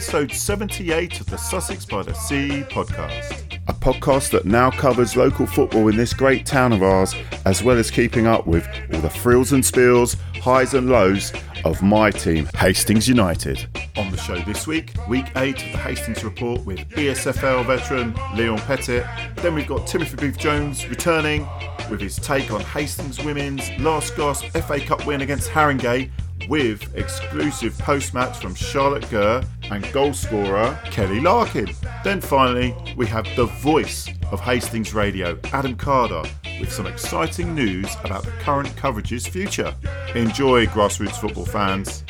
episode 78 of the Sussex by the Sea podcast. A podcast that now covers local football in this great town of ours, as well as keeping up with all the frills and spills, highs and lows of my team, Hastings United. On the show this week, week 8 of the Hastings Report with ESFL veteran Leon Pettit. Then we've got Timothy Booth Jones returning with his take on Hastings women's last gasp FA Cup win against Haringey with exclusive post match from Charlotte Gurr and goal scorer Kellie Larkin. Then finally, we have the voice of Hastings Radio, Adam Carder, with some exciting news about the current coverage's future. Enjoy, grassroots football fans.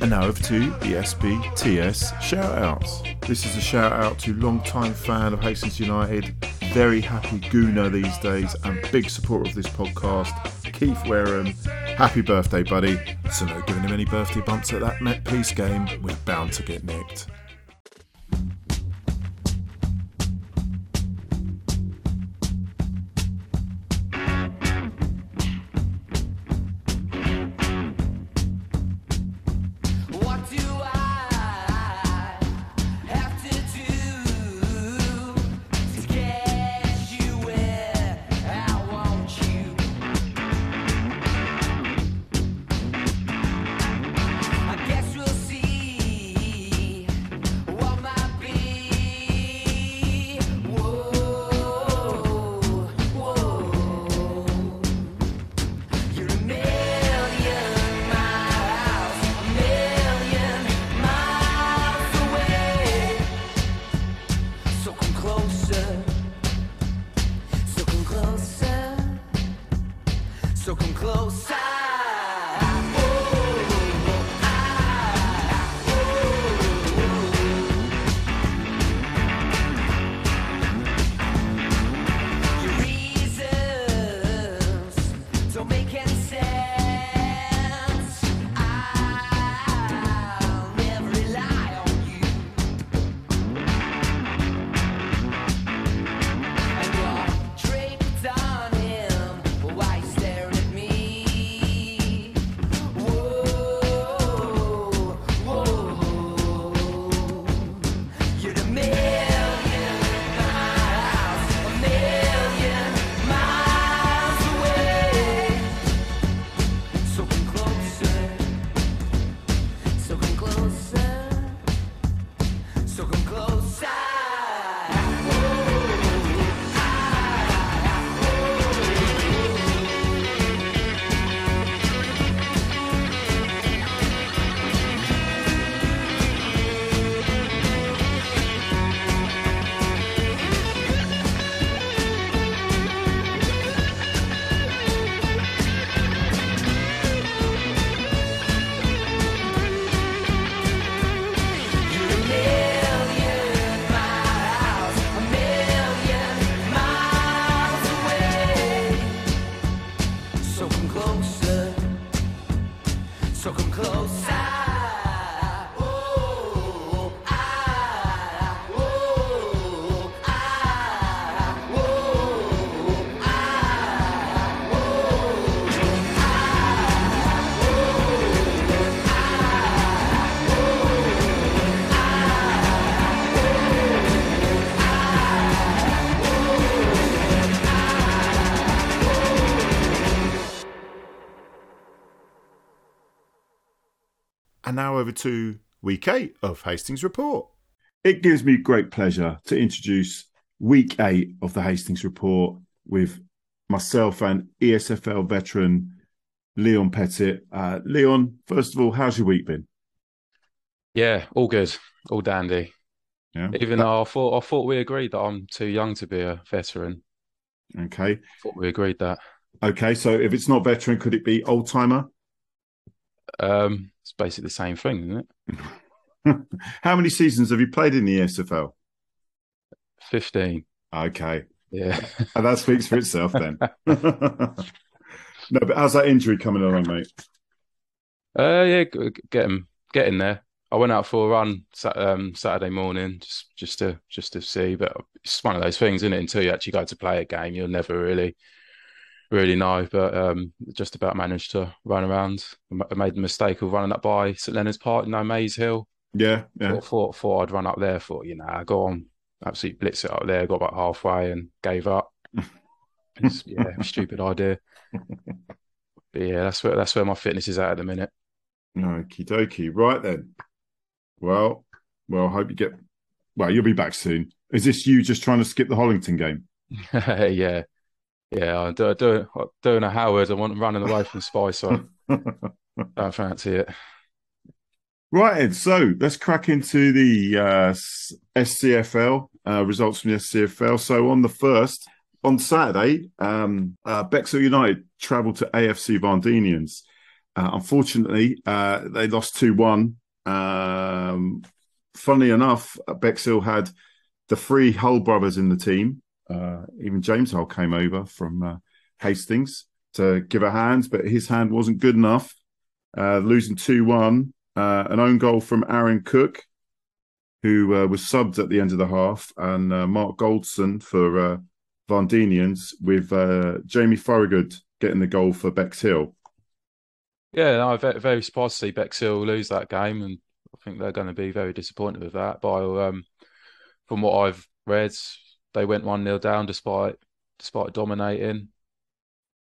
And now over to the SBTS shout outs. This is a shout out to long-time fan of Hastings United, very happy Gooner these days, and big supporter of this podcast, Keith Wareham. Happy birthday, buddy. So, no giving him any birthday bumps at that Met Police game, we're bound to get nicked. And now over to week eight of Hastings Report. It gives me great pleasure to introduce week eight of the Hastings Report with myself and ESFL veteran Leon Pettit. Uh, Leon, first of all, how's your week been? Yeah, all good, all dandy. Yeah. Even though I thought I thought we agreed that I'm too young to be a veteran. Okay. thought we agreed that. Okay. So if it's not veteran, could it be old timer? Um, it's basically the same thing, isn't it? How many seasons have you played in the ESFL? Fifteen. Okay. Yeah. And that speaks for itself then. no, but how's that injury coming along, mate? Uh, yeah, g- g- getting getting there. I went out for a run um, Saturday morning just just to just to see, but it's one of those things, isn't it? Until you actually go to play a game, you'll never really really know, but um, just about managed to run around. I made the mistake of running up by St Leonard's Park, you know, Maze Hill. Yeah, yeah. Thought, thought, thought I'd run up there. Thought, you know, I go on, absolutely blitz it up there. Got about halfway and gave up. Yeah, stupid idea. But yeah, that's where that's where my fitness is at at the minute. Okie dokie. Right then. Well, well, I hope you get. Well, you'll be back soon. Is this you just trying to skip the Hollington game? yeah, yeah. I'm do, do, doing a Howard. I want running away from Spice. So I don't fancy it. Right, Ed. So let's crack into the uh, SCFL uh, results from the SCFL. So on the first, on Saturday, um, uh, Bexhill United travelled to AFC Varndeanians. Uh, unfortunately, uh, they lost 2 1. Um, funnily enough, Bexhill had the three Hull brothers in the team. Uh, even James Hull came over from uh, Hastings to give a hand, but his hand wasn't good enough. Uh, losing 2 1. Uh, an own goal from Aaron Cook, who was subbed at the end of the half, and Mark Goldson for Varndeanians, with Jamie Thorogood getting the goal for Bexhill. Yeah, no, very, very surprised to see Bexhill lose that game, and I think they're going to be very disappointed with that. But um, from what I've read, they went one 0 down despite despite dominating.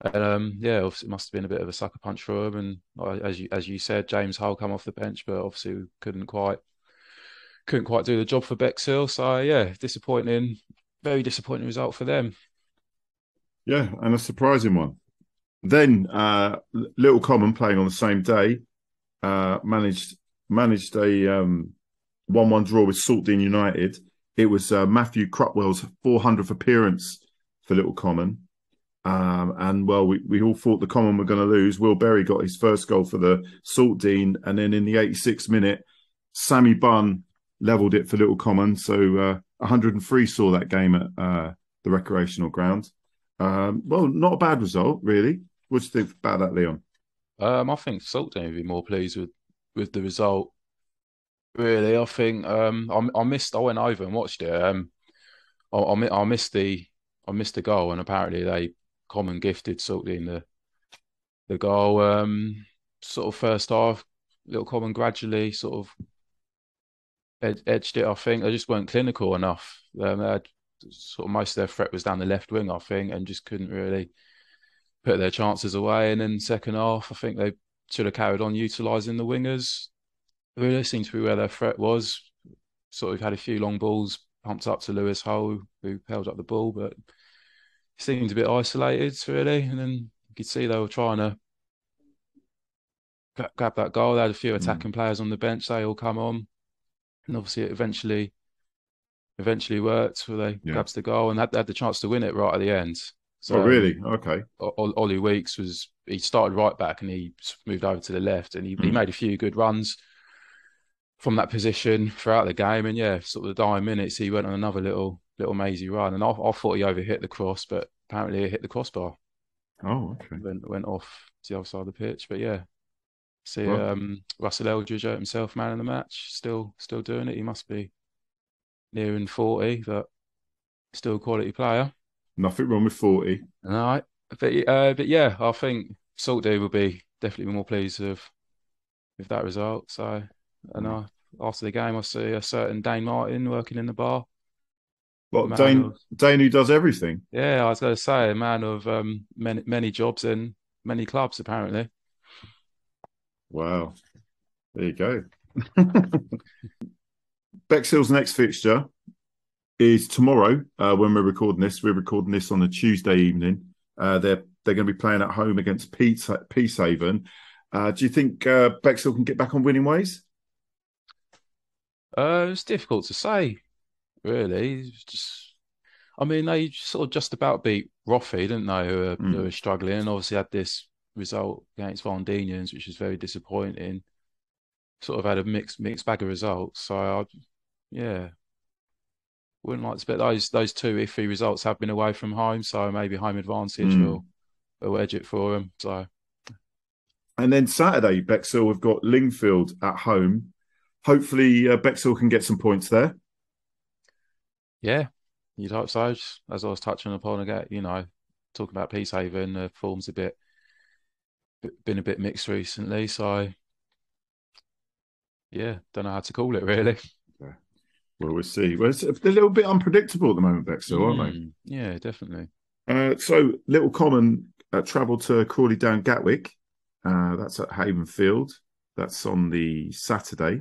And um, yeah, obviously it must have been a bit of a sucker punch for him. And as you as you said, James Hull come off the bench, but obviously couldn't quite couldn't quite do the job for Bexhill. So yeah, disappointing, very disappointing result for them. Yeah, and a surprising one. Then uh, Little Common playing on the same day uh, managed managed a um, one-one draw with Saltdean United. It was uh, Matthew Crupwell's 400th appearance for Little Common. Um, and well, we, we all thought the Common were going to lose. Will Berry got his first goal for the Saltdean, and then in the 86th minute, Sammy Bunn levelled it for Little Common. So uh, 103 saw that game at uh, the recreational ground. Um, well, not a bad result, really. What do you think about that, Leon? Um, I think Saltdean would be more pleased with with the result. Really, I think um, I, I missed. I went over and watched it. Um, I, I, I missed the I missed the goal, and apparently they common gifted Saltdean the the goal. Um, sort of first half, little common gradually sort of ed- edged it. I think they just weren't clinical enough. Um, had sort of most of their threat was down the left wing, I think, and just couldn't really put their chances away. And then second half, I think they should have carried on utilising the wingers. Really seemed to be where their threat was. Sort of had a few long balls pumped up to Lewis Hull, who held up the ball, but seemed a bit isolated, really. And then you could see they were trying to grab that goal. They had a few attacking players on the bench. They all come on, and obviously it eventually, eventually worked. Where they Yeah. grabs the goal and had, had the chance to win it right at the end. So oh, really? Okay. O- Ol- Ollie Weeks was he started right back and he moved over to the left and he, he Mm. made a few good runs from that position throughout the game and yeah sort of the dying minutes he went on another little little mazy run and I, I thought he overhit the cross but apparently it hit the crossbar Oh, okay. went went off to the other side of the pitch but yeah see Well- um Russell Eldridge himself man in the match still still doing it he must be nearing 40 but still a quality player Nothing wrong with 40. all right, but uh, but yeah, I think Saltdean will be definitely more pleased with with that result. So, and uh, after the game, I see a certain Dane Martin working in the bar. Well, Dane, of- Dane who does everything. Yeah, I was going to say a man of um, many many jobs in many clubs apparently. Wow. There you go. Bexhill's next fixture is tomorrow uh, when we're recording this. We're recording this on a Tuesday evening. Uh, they're they're going to be playing at home against Peace, Peacehaven. Uh, do you think uh, Bexhill can get back on winning ways? Uh, it's difficult to say, really. It's just, I mean, they sort of just about beat Roffey, didn't they? Who were, Mm. who were struggling, and obviously had this result against Varndeanians, which was very disappointing. Sort of had a mixed mixed bag of results. So, I, yeah, wouldn't like to bet those those two iffy results have been away from home. So maybe home advantage Mm. will will edge it for them. So And then Saturday, Bexhill have got Lingfield at home. Hopefully, uh, Bexhill can get some points there. yeah, you'd hope so. As I was touching upon again, you know, talking about Peacehaven, uh, form's a bit been a bit mixed recently. So yeah, don't know how to call it really. Well, we'll see. Well, it's a little bit unpredictable at the moment, Bexhill, aren't they? Mm, Yeah, definitely. Uh, so, Little Common uh, travel to Crawley Down Gatwick. Uh, that's at Haven Field. That's on the Saturday.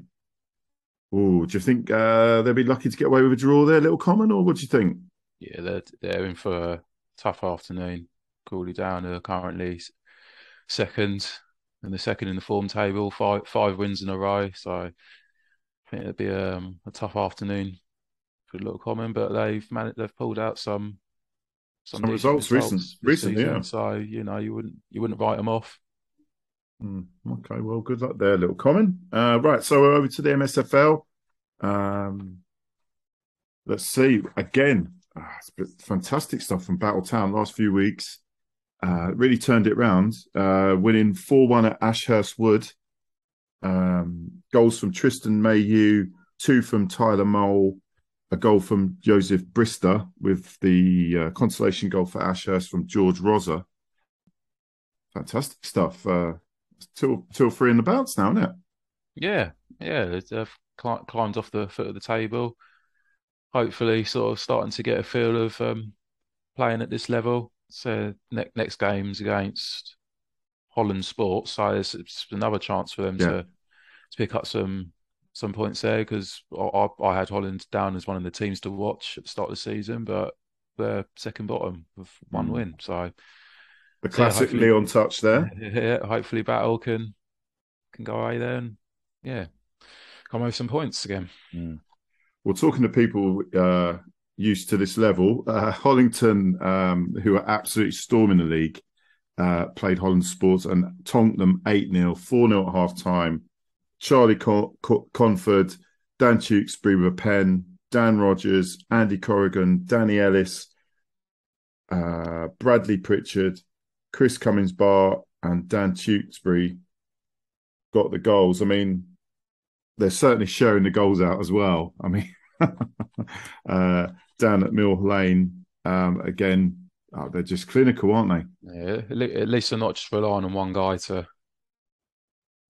Oh, do you think uh, they'll be lucky to get away with a draw there, Little Common, or what do you think? Yeah, they're they're in for a tough afternoon. Crawley Down are currently second and the second in the form table, five five wins in a row. So I think it'd be um, a tough afternoon for Little Common, but they've managed they've pulled out some Some decent results recent- this recently, yeah. So you know you wouldn't you wouldn't write them off. Hmm, okay, well, good luck there, Little Common. Uh, right, so we're over to the MSFL. Um, let's see. Again, been fantastic stuff from Battletown last few weeks. Uh, really turned it round, uh, winning 4 1 at Ashurst Wood. Um, goals from Tristan Mayhew, two from Tyler Mole, a goal from Joseph Brister, with the uh, consolation goal for Ashurst from George Rosa. Fantastic stuff. Uh, till till three in the bounce now, isn't it? Yeah, yeah, they've- climbed off the foot of the table. Hopefully, sort of starting to get a feel of um, playing at this level. So next next game's against Holland Sports, so it's, it's another chance for them Yeah. to to pick up some some points there because I, I had Holland down as one of the teams to watch at the start of the season, but they're second bottom with one Mm. win. So The So, yeah, classic hopefully- Leon touch there. yeah, hopefully Battle can can go away there and yeah, come over some points again. Well, talking to people uh, used to this level, uh, Hollington, um, who are absolutely storming the league, uh, played Holland Sports and tonked them 8 0, 4 0 at half time. Charlie Con- Con- Conford, Dan Tewksbury with a pen, Dan Rogers, Andy Corrigan, Danny Ellis, uh, Bradley Pritchard, Chris Cummins Bar, and Dan Tewksbury got the goals. I mean, they're certainly sharing the goals out as well. I mean, uh, down at Mill Lane, um, again, oh, they're just clinical, aren't they? Yeah, at least they're not just relying on one guy to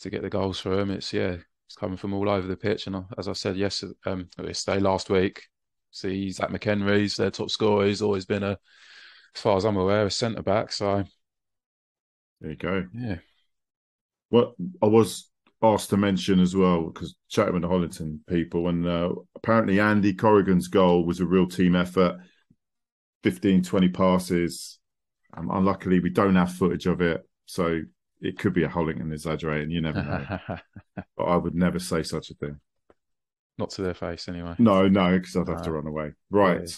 to get the goals for them. It's yeah, it's coming from all over the pitch. And uh, as I said yesterday, um, yesterday last week, see Zach McHenry's their top scorer. He's always been a, as far as I'm aware, a centre back. So There you go. yeah, What I was asked to mention as well, because chatting with the Hollington people, and uh, apparently Andy Corrigan's goal was a real team effort 15, 20 passes. Um, unluckily, we don't have footage of it. So it could be a Hollington exaggerating. You never know. but I would never say such a thing. not to their face anyway. No, no, because I'd have to run away. Right.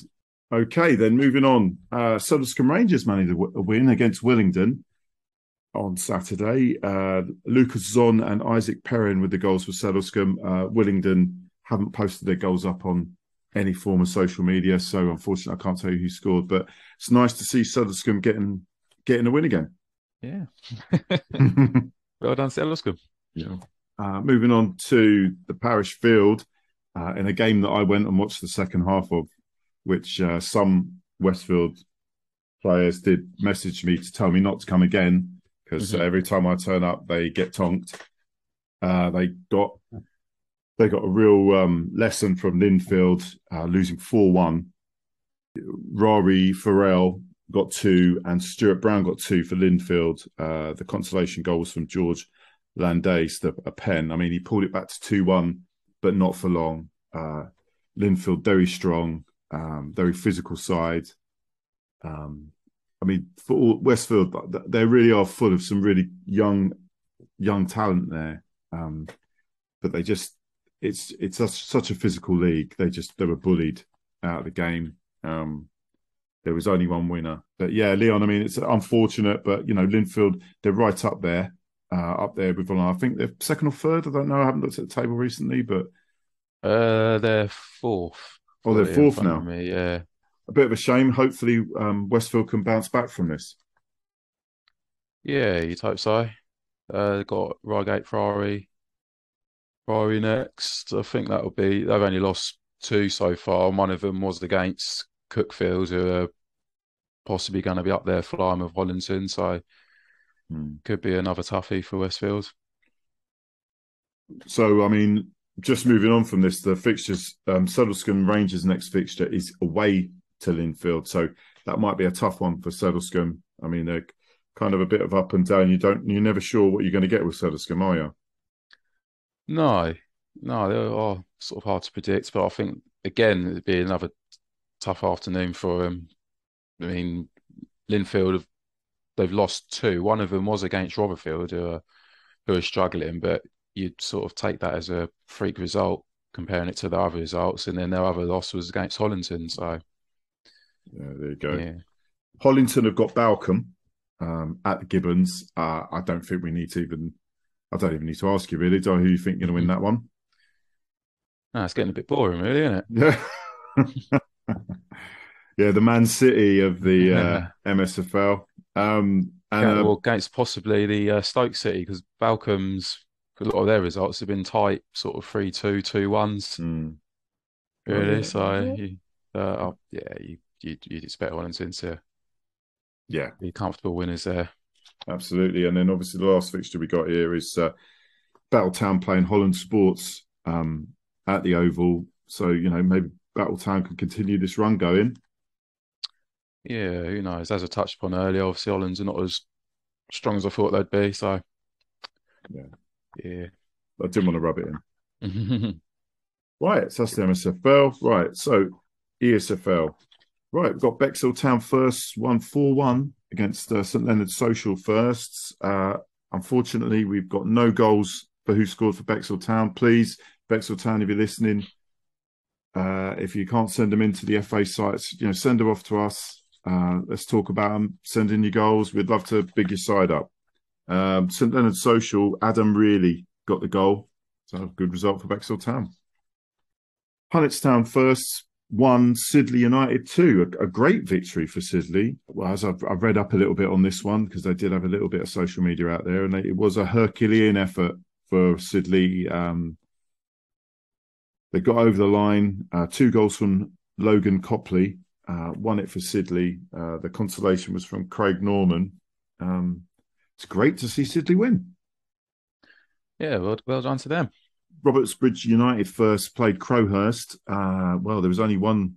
Okay, then moving on. Uh, Sutherland Rangers managed a w- a win against Willingdon on Saturday. Uh, Lucas Zon and Isaac Perrin with the goals for Sedlescombe. Uh, Willingdon haven't posted their goals up on any form of social media, so unfortunately I can't tell you who scored. But it's nice to see Sedlescombe getting getting a win again. Yeah, well done, Sedlescombe. Yeah. Uh, moving on to the parish field uh, in a game that I went and watched the second half of, which uh, some Westfield players did message me to tell me not to come again because Mhm. every time I turn up, they get tonked. Uh, they got they got a real um, lesson from Lindfield, uh, losing four one. Rory Farrell got two, and Stuart Brown got two for Lindfield. Uh, the consolation goal was from George Landace, the, a pen. I mean, he pulled it back to 2 1, but not for long. Uh, Lindfield, very strong, um, very physical side. Um, I mean, for all, Westfield, they really are full of some really young, young talent there. Um, but they just, it's it's such, such a physical league. They just they were bullied out of the game. Um, there was only one winner, but yeah, Leon. I mean, it's unfortunate, but you know, Lindfield, they're right up there uh, up there with Volon. I think they're second or third. I don't know. I haven't looked at the table recently, but Uh, they're fourth. Oh, they're Got it in fourth now. me, Yeah, a bit of a shame. Hopefully, um, Westfield can bounce back from this. yeah, you'd hope so. Uh, they've got Reigate Priory, Priory next. I think that'll be. They've only lost two so far. and One of them was against Cuckfield, who are possibly going to be up there flying with Hollington. So Hmm. could be another toughie for Westfield. So, I mean, just moving on from this, the fixtures, um, Rangers' next fixture is away to Lindfield. So that might be a tough one for Sedlescombe. I mean, they're kind of a bit of up and down. You don't, you're never sure what you're going to get with Sedlescombe, are you? No, no, they are oh, sort of hard to predict, but I think again it'd be another tough afternoon for them. I mean, Lindfield have they've lost two. One of them was against Rotherfield, who are who are struggling, but you'd sort of take that as a freak result comparing it to the other results, and then their other loss was against Hollington. So Yeah, there you go. yeah, Hollington have got Balcombe um, at the Gibbons. Uh, I don't think we need to even. I don't even need to ask you really. Do who you think you're going to win that one? no, it's getting a bit boring, really, isn't it? Yeah, yeah. The Man City of the uh, MSFL, um, and Yeah, uh, or against possibly the uh, Stoke City because Balcombe's a lot of their results have been tight, sort of three two, two ones, hmm, really. yeah. So you, uh, oh, yeah, you you'd, you'd expect Hollington to yeah, be comfortable winners there. absolutely. And then obviously the last fixture we got here is uh, Battletown playing Holland Sports um, at the Oval. So you know maybe Battletown can continue this run going. Yeah, who knows? As I touched upon earlier, obviously Hollands are not as strong as I thought they'd be. So Yeah. yeah. I didn't want to rub it in. Right, so that's the MSFL. Right, so ESFL. Right, we've got Bexhill Town first, one 4 1 against uh, St Leonard's Social firsts. Uh, unfortunately, we've got no goals for who scored for Bexhill Town. Please, Bexhill Town, if you're listening, uh, if you can't send them into the FA sites, you know, send them off to us. Uh, let's talk about them. Send in your goals. We'd love to big your side up. Um, St Leonard's Social, Adam really got the goal. So good result for Bexhill Town. Punnetts Town first, one, Sidley United two. A, a great victory for Sidley. Well, as I've, I've read up a little bit on this one because they did have a little bit of social media out there, and it was a Herculean effort for Sidley. Um, they got over the line. Uh, two goals from Logan Copley. Uh, won it for Sidley. Uh, the consolation was from Craig Norman. Um, it's great to see Sidley win. Yeah, well, well done to them. Robertsbridge United first played Crowhurst. Uh, well, there was only one.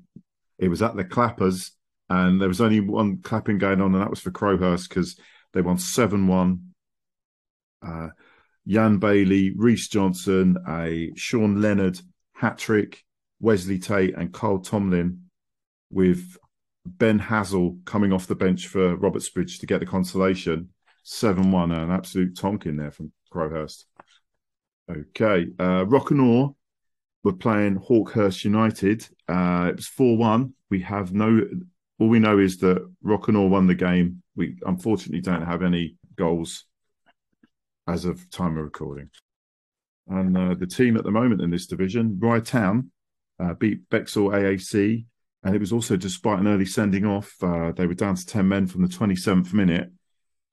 It was at the Clappers, and there was only one clapping going on, and that was for Crowhurst because they won seven one. Uh, Jan Bailey, Reese Johnson, a Sean Leonard hat trick, Wesley Tate, and Carl Tomlin, with Ben Hazel coming off the bench for Robertsbridge to get the consolation. Seven one, an absolute tonkin there from Crowhurst. Okay. Uh, Rock-a-Nore were playing Hawkhurst United. Uh, it was 4 1. We have no, all we know is that Rock and Rock-a-Nore won the game. We unfortunately don't have any goals as of time of recording. And uh, the team at the moment in this division, Rye Town, uh, beat Bexhill AAC. And it was also despite an early sending off. Uh, they were down to 10 men from the 27th minute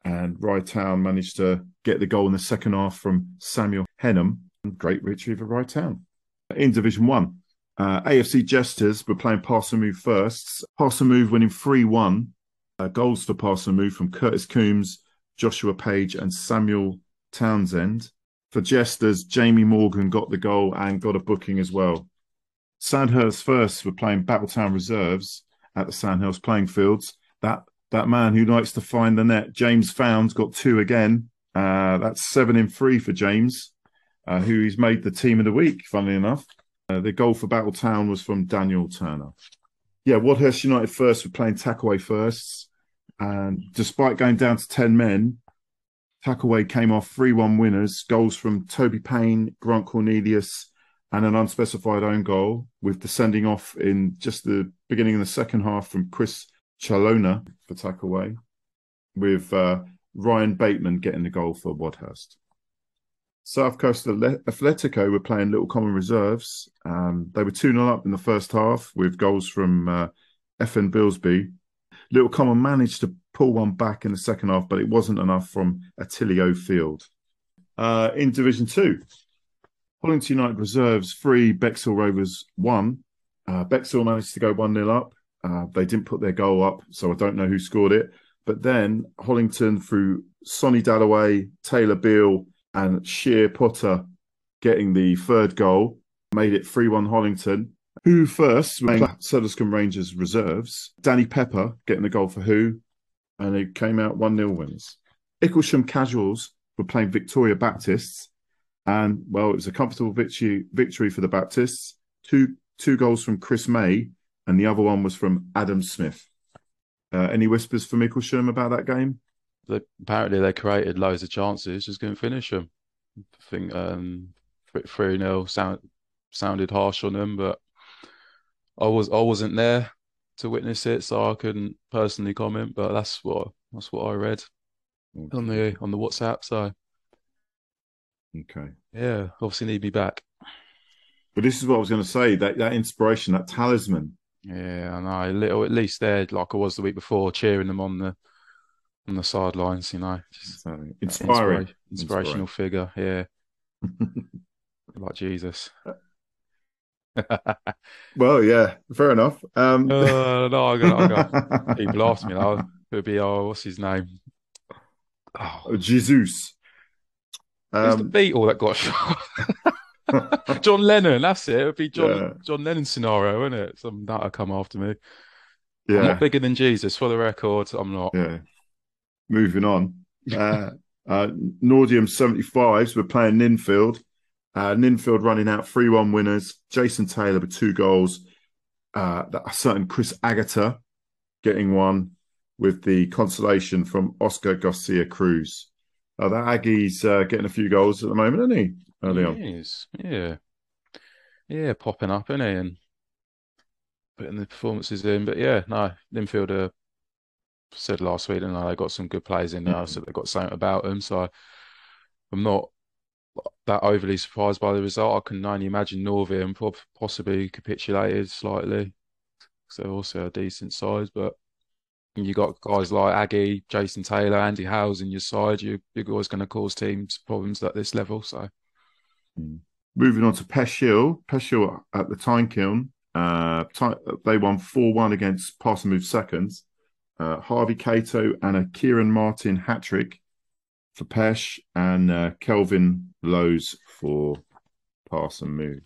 and Rye Town managed to get the goal in the second half from Samuel Henham. Great victory for Rye Town. In Division 1, uh, AFC Jesters were playing Pass and Move firsts. Pass and Move winning 3 1. Uh, goals for Pass and Move from Curtis Coombs, Joshua Page, and Samuel Townsend. For Jesters, Jamie Morgan got the goal and got a booking as well. Sandhurst first were playing Battletown Reserves at the Sandhurst playing fields. That that man who likes to find the net, James Founds, got two again. Uh, that's seven in three for James, uh, who he's made the team of the week, funnily enough. Uh, the goal for Battletown was from Daniel Turner. Yeah, Wadhurst United first were playing Tackleway firsts. And despite going down to 10 men, Tackleway came off 3 1 winners. Goals from Toby Payne, Grant Cornelius, and an unspecified own goal, with the sending off in just the beginning of the second half from Chris Chalona for Tackleway, with uh, Ryan Bateman getting the goal for Wadhurst. South Coast Atletico were playing Little Common Reserves. Um, they were 2 0 up in the first half with goals from uh, FN Billsby. Little Common managed to pull one back in the second half, but it wasn't enough from Attilio Field. Uh, in Division 2, Hollington United Reserves 3, Bexhill Rovers 1. Uh, Bexhill managed to go 1 0 up. Uh, they didn't put their goal up, so I don't know Hooe scored it. But then Hollington through Sonny Dalloway, Taylor Beale, and Sheer Potter getting the third goal made it 3 1 Hollington. Hooe first playing Sutherland Rangers reserves? Danny Pepper getting the goal for who? And it came out 1 0 winners. Icklesham Casuals were playing Victoria Baptists. And, well, it was a comfortable victory, victory for the Baptists. Two, two goals from Chris May, and the other one was from Adam Smith. Uh, any whispers from Icklesham about that game? They, apparently, they created loads of chances, just couldn't finish them. I think um, 3 0 sound, sounded harsh on them, but I was I wasn't there to witness it, so I couldn't personally comment. But that's what that's what I read on the on the WhatsApp. So Okay. yeah, obviously need me back. But this is what I was going to say that, that inspiration, that talisman. Yeah, I know. A little at least there, like I was the week before, cheering them on the on the sidelines. You know, just So inspiring. inspira- inspirational figure. Yeah, like Jesus. well, yeah, fair enough. Um, Uh, no, I got, I got people ask me. Oh, it'd be oh, what's his name? Oh, Jesus. who's the Um, Beatle that got shot? John Lennon. That's it. It'd be John Yeah. John Lennon scenario, isn't it? Some that'll come after me. I'm yeah, not bigger than Jesus, for the record. I'm not. yeah. Moving on. Uh, uh, Northiam 75s were playing Ninfield. Uh, Ninfield running out 3 1 winners. Jason Taylor with two goals. Uh, that- a certain Chris Agata getting one with the consolation from Oscar Garcia Cruz. Uh, that Aggie's uh, getting a few goals at the moment, isn't he? Early on. Is. Yeah. Yeah, popping up, isn't he? And putting the performances in. But yeah, no, Linfield uh, said last week, and they got some good players in there, so they've got something about them. So I'm not that overly surprised by the result. I can only imagine prob- possibly capitulated slightly. So also a decent size, but you got guys like Aggie, Jason Taylor, Andy Howes in your side. You, you're always going to cause teams problems at this level. So Moving on to Peche Hill. Peshill at the Time Kiln. Uh, they won 4 1 against Pass and Move Seconds. Uh, Harvey Cato and a Kieran Martin hat trick for Pesh and uh, Kelvin Lowe's for Pass and Move.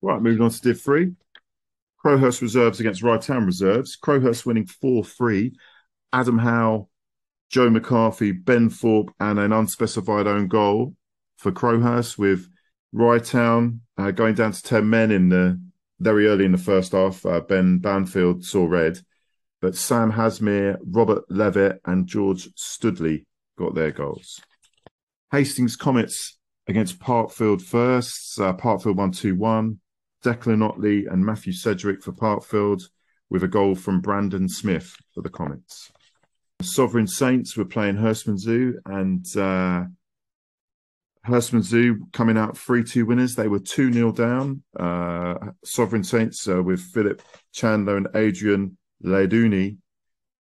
Right, moving on to Div 3. Crowhurst reserves against Rye Town reserves. Crowhurst winning 4 3. Adam Howe, Joe McCarthy, Ben Thorpe, and an unspecified own goal for Crowhurst with Rye Town uh, going down to 10 men in the very early in the first half. Uh, ben Banfield saw red, but Sam Hasmere, Robert Levitt, and George Studley got their goals. Hastings Comets against Parkfield first. Uh, Parkfield 1 2 1. Declan Otley and Matthew Sedgwick for Parkfield, with a goal from Brandon Smith for the Comets. Sovereign Saints were playing Herstmonceux, and uh, Herstmonceux coming out 3 2 winners. They were 2 0 down. Uh, Sovereign Saints uh, with Philip Chandler and Adrian Leduni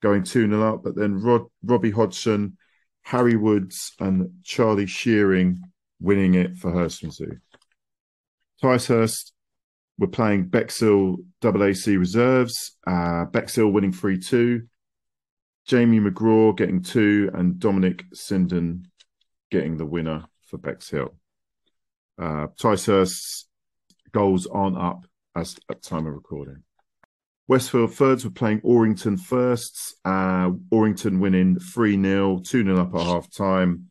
going 2 0 up, but then Rod, Robbie Hodgson, Harry Woods, and Charlie Shearing winning it for Herstmonceux. Ticehurst were playing Bexhill AAC reserves. Uh, Bexhill winning 3 2. Jamie McGraw getting two, and Dominic Sinden getting the winner for Bexhill. Uh, Ticehurst's goals aren't up as at time of recording. Westfield thirds were playing Orrington firsts. Uh, Orrington winning 3 0, 2 0 up at half time.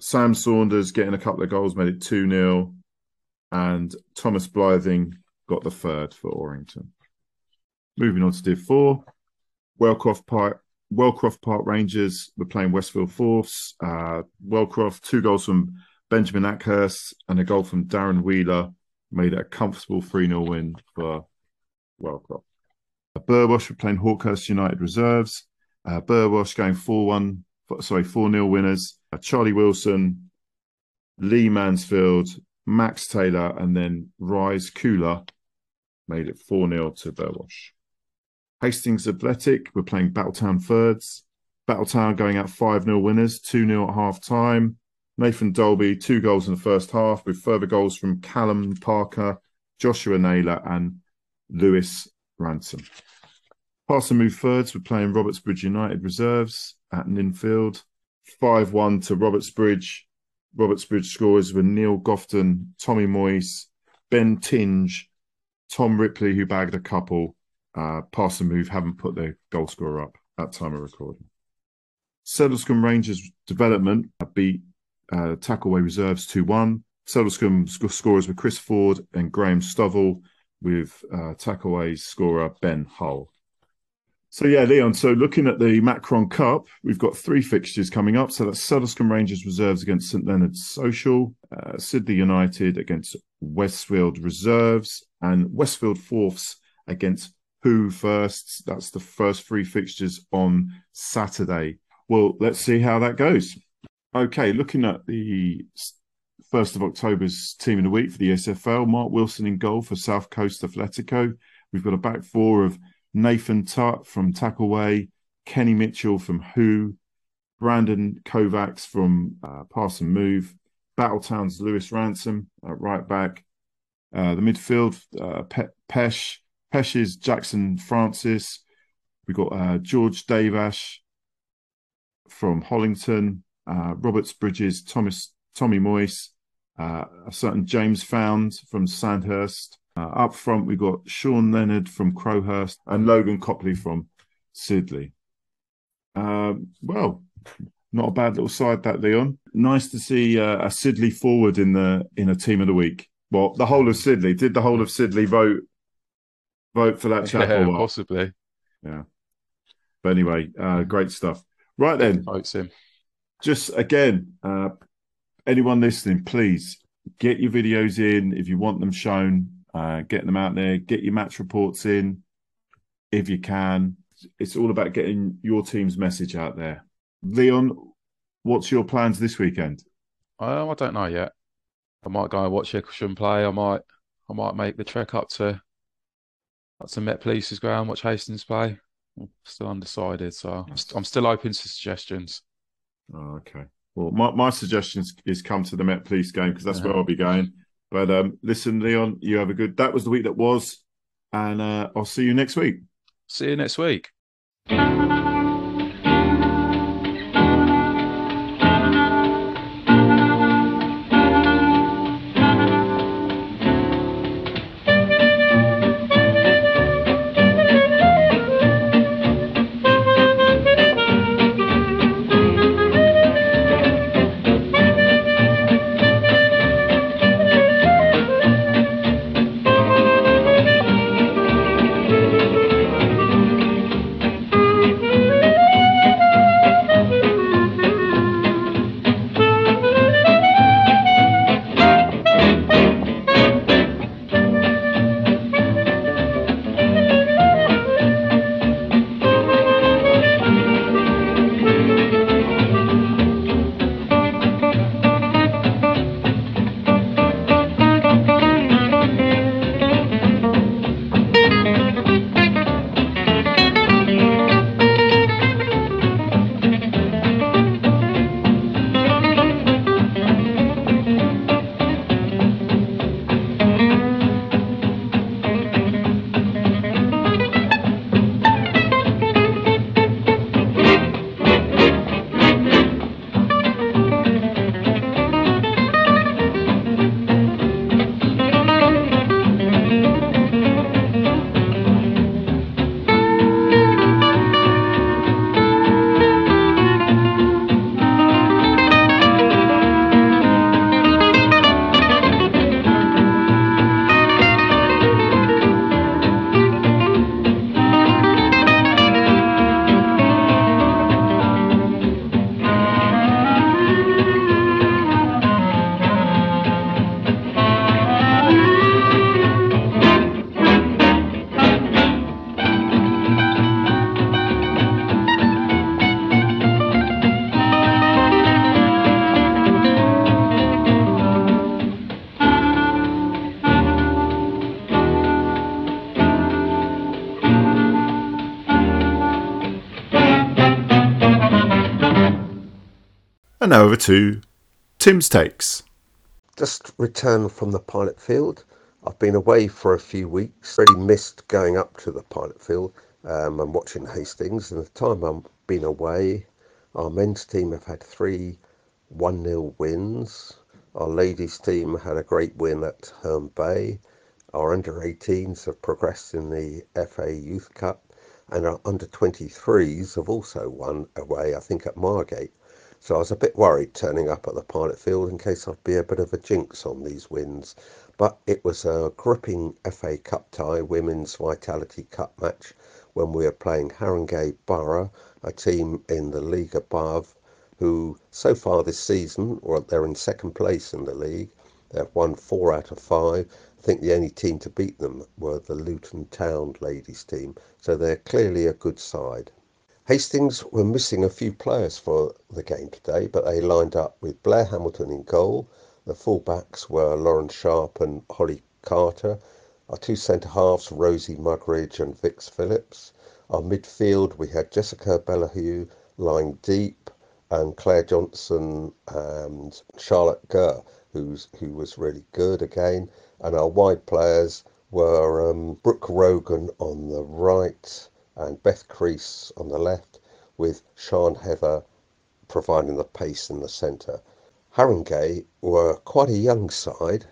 Sam Saunders getting a couple of goals made it 2 0. And Thomas Blything got the third for Orrington. Moving on to Div 4. Wellcroft Park Wellcroft Park Rangers were playing Westfield Fourths. Uh, Wellcroft, two goals from Benjamin Ackhurst and a goal from Darren Wheeler made it a comfortable 3 0 win for Wellcroft. Burwash were playing Hawkhurst United reserves. Uh, Burwash going 4 1, sorry, 4 0 winners. Uh, Charlie Wilson, Lee Mansfield, Max Taylor, and then Rise Cooler made it 4 0 to Burwash. Hastings Athletic were playing Battletown thirds. Battletown going out 5 0 winners, 2 0 at half time. Nathan Dolby, two goals in the first half, with further goals from Callum Parker, Joshua Naylor, and Lewis Ransom. Pass and Move thirds were playing Robertsbridge United reserves at Ninfield. 5 1 to Robertsbridge. Robertsbridge scorers were Neil Gofton, Tommy Moyes, Ben Tinge, Tom Ripley, who bagged a couple. Uh, Pass and Move haven't put their goal scorer up at time of recording. Sedlescombe Rangers development beat uh, Tackleway Reserves 2 1. Sedlescombe sc- scorers were Chris Ford and Graham Stovall, with uh, Tackleway's scorer Ben Hull. So, yeah, Leon, so looking at the Macron Cup, we've got three fixtures coming up. So that's Sedlescombe Rangers Reserves against St Leonard's Social, uh, Sidley United against Westfield Reserves, and Westfield Fourths against Hooe Firsts. That's the first three fixtures on Saturday. Well, let's see how that goes. Okay, looking at the first of October's team of the week for the SFL, Mark Wilson in goal for South Coast Athletico. We've got a back four of Nathan Tutt from Tackleway, Kenny Mitchell from Hooe, Brandon Kovacs from uh, Pass and Move, Battletown's Lewis Ransom at right back. Uh, the midfield, uh, Pe- Pesh, Pesh's Jackson Francis. We've got uh, George Davash from Hollington, uh, Roberts Bridges, Thomas Tommy Moyes, uh, a certain James Found from Sandhurst. Uh, up front, we've got Sean Leonard from Crowhurst and Logan Copley from Sidley. Um, well, not a bad little side that Leon. Nice to see uh, a Sidley forward in the in a team of the week. Well, the whole of Sidley did the whole of Sidley vote vote for that chap? Yeah, possibly. Yeah. But anyway, uh, great stuff. Right then, Votes him. Just again, uh, anyone listening, please get your videos in if you want them shown. Uh, get them out there. Get your match reports in if you can. It's all about getting your team's message out there. Leon, what's your plans this weekend? Um, I don't know yet. I might go and watch Icklesham play. I might, I might make the trek up to up to Met Police's ground, watch Hastings play. I'm still undecided, so I'm, st- I'm still open to suggestions. Oh, okay. Well, my, my suggestion is- come to the Met Police game because that's where Uh-huh. I'll be going. But um, listen, Leon, you have a good. That was the week that was, and uh, I'll see you next week. See you next week. And now over to Tim's takes. just returned from the pilot field. I've been away for a few weeks. Really missed going up to the pilot field. um, and watching Hastings. And the time I've been away, our men's team have had three 1 0 wins. Our ladies' team had a great win at Herne Bay. Our under 18s have progressed in the FA Youth Cup, and our under 23s have also won away, I think, at Margate. So I was a bit worried turning up at the pilot field in case I'd be a bit of a jinx on these wins. But it was a gripping FA Cup tie, Women's Vitality Cup match, when we were playing Haringey Borough, a team in the league above, who so far this season, or they're in second place in the league. They've won four out of five. I think the only team to beat them were the Luton Town ladies team, so they're clearly a good side. Hastings were missing a few players for the game today, but they lined up with Blair Hamilton in goal. The fullbacks were Lauren Sharp and Holly Carter. Our two centre halves, Rosie Mugridge and Vix Phillips. Our midfield, we had Jessica Bellahue lying deep, and Claire Johnson and Charlotte Gurr, who's who was really good again. And our wide players were um, Brooke Rogan on the right and Beth Crease on the left, with Sean Heather providing the pace in the centre. Haringey were quite a young side.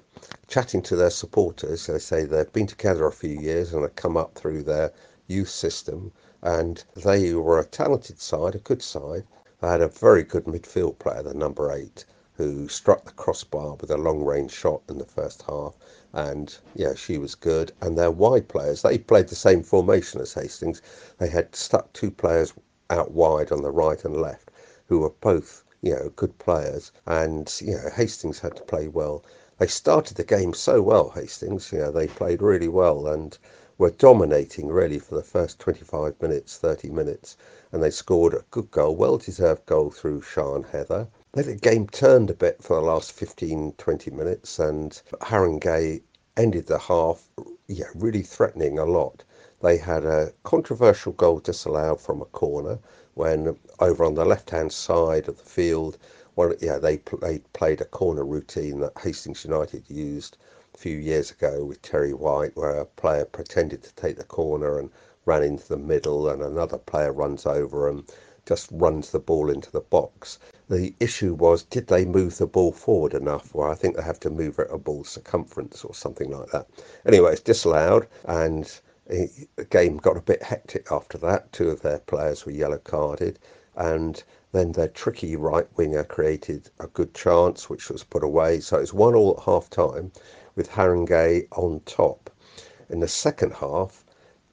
Chatting to their supporters, they say they've been together a few years and have come up through their youth system, and they were a talented side, a good side. They had a very good midfield player, the number eight, who struck the crossbar with a long range shot in the first half. And yeah, she was good. And their wide players, they played the same formation as Hastings. They had stuck two players out wide on the right and left, who were both, you know, good players. And, you know, Hastings had to play well. They started the game so well, Hastings, you know, they played really well and were dominating really for the first 25 minutes, 30 minutes. And they scored a good goal, well deserved goal through Sean Heather. The game turned a bit for the last 15, 20 minutes, and Haringey ended the half yeah, really threatening a lot. They had a controversial goal disallowed from a corner when over on the left-hand side of the field, well, yeah, they, they played a corner routine that Hastings United used a few years ago with Terry White, where a player pretended to take the corner and ran into the middle, and another player runs over and just runs the ball into the box. The issue was, did they move the ball forward enough? Well, I think they have to move it a ball circumference or something like that. Anyway, it's disallowed, and the game got a bit hectic after that. Two of their players were yellow carded, and then their tricky right winger created a good chance, which was put away. So it's one all at half time with Haringey on top. In the second half,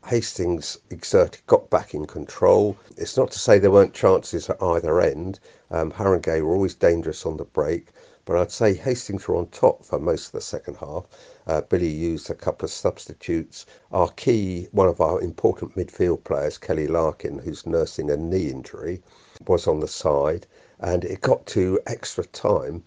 Hastings exerted, got back in control. It's not to say there weren't chances at either end. Um, were always dangerous on the break, but I'd say Hastings were on top for most of the second half. Uh, Billy used a couple of substitutes. Our key, one of our important midfield players, Kellie Larkin, who's nursing a knee injury, was on the side, and it got to extra time,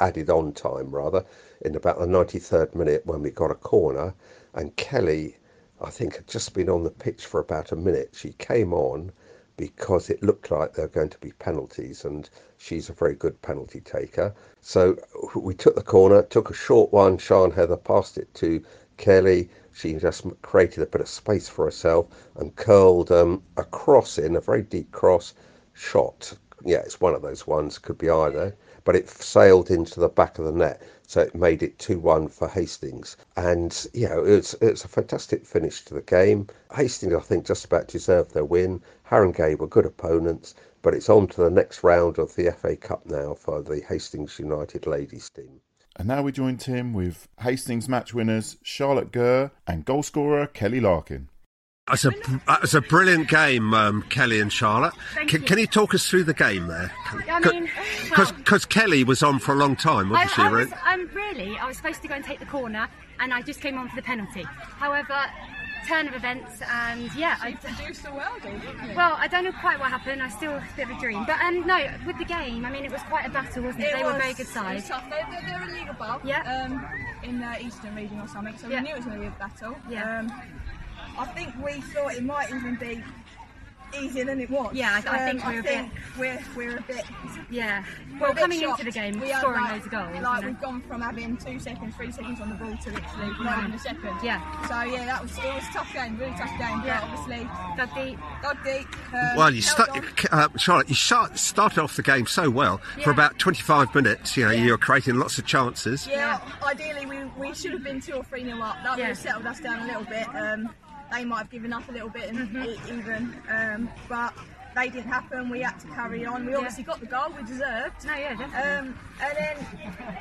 added on time rather, in about the 93rd minute when we got a corner, and Kellie I think had just been on the pitch for about a minute. She came on because it looked like there were going to be penalties, and she's a very good penalty taker. So we took the corner, took a short one. Sean Heather passed it to Kellie. She just created a bit of space for herself and curled um, a cross in, a very deep cross shot. Yeah, it's one of those ones, could be either, but it sailed into the back of the net so it made it 2-1 for Hastings. And, you know, it's it's a fantastic finish to the game. Hastings, I think, just about deserved their win. Haringey were good opponents, but it's on to the next round of the FA Cup now for the Hastings United ladies team. And now we join Tim with Hastings match winners Charlotte Gurr and goalscorer Kellie Larkin. It's a, it's a brilliant game, um, Kellie and Charlotte. Thank Can, you. can you talk us through the game there? I mean, Because well, Kellie was on for a long time, I, wasn't she, I was, um, really, I was supposed to go and take the corner, and I just came on for the penalty. However, turn of events, and yeah, I, produced a well didn't you? well, I don't know quite what happened. I still have a bit of a dream, but um, no, with the game, I mean, it was quite a battle, wasn't it? they were a very good It side. They, they, they're a league above. Yeah. Um, in the Eastern region or something, so Yeah. we knew it was going to be a battle. Yeah. Um, I think we thought it might even be easier than it was. Yeah, I- I think Um, we're a think we're we're a bit. Yeah. we're Well, coming shocked. into the game, we had, scoring like, loads of goals. Like we've gone from having two seconds, three seconds on the ball to literally not even a second. Yeah. So yeah, that was it was a tough game, really tough game. Yeah. But obviously, Dug deep. dug deep. Um, Well, you held start, uh, Charlotte. You start, started off the game so well for about 25 minutes. You know, Yeah. you were creating lots of chances. Yeah, ideally we, we should have been two or three nil up. That would have settled us down a little bit. Um, they might have given up a little bit and Mm-hmm. even, um, but they didn't happen. We had to carry on. We obviously got the goal we deserved. No, yeah, definitely. Um, and then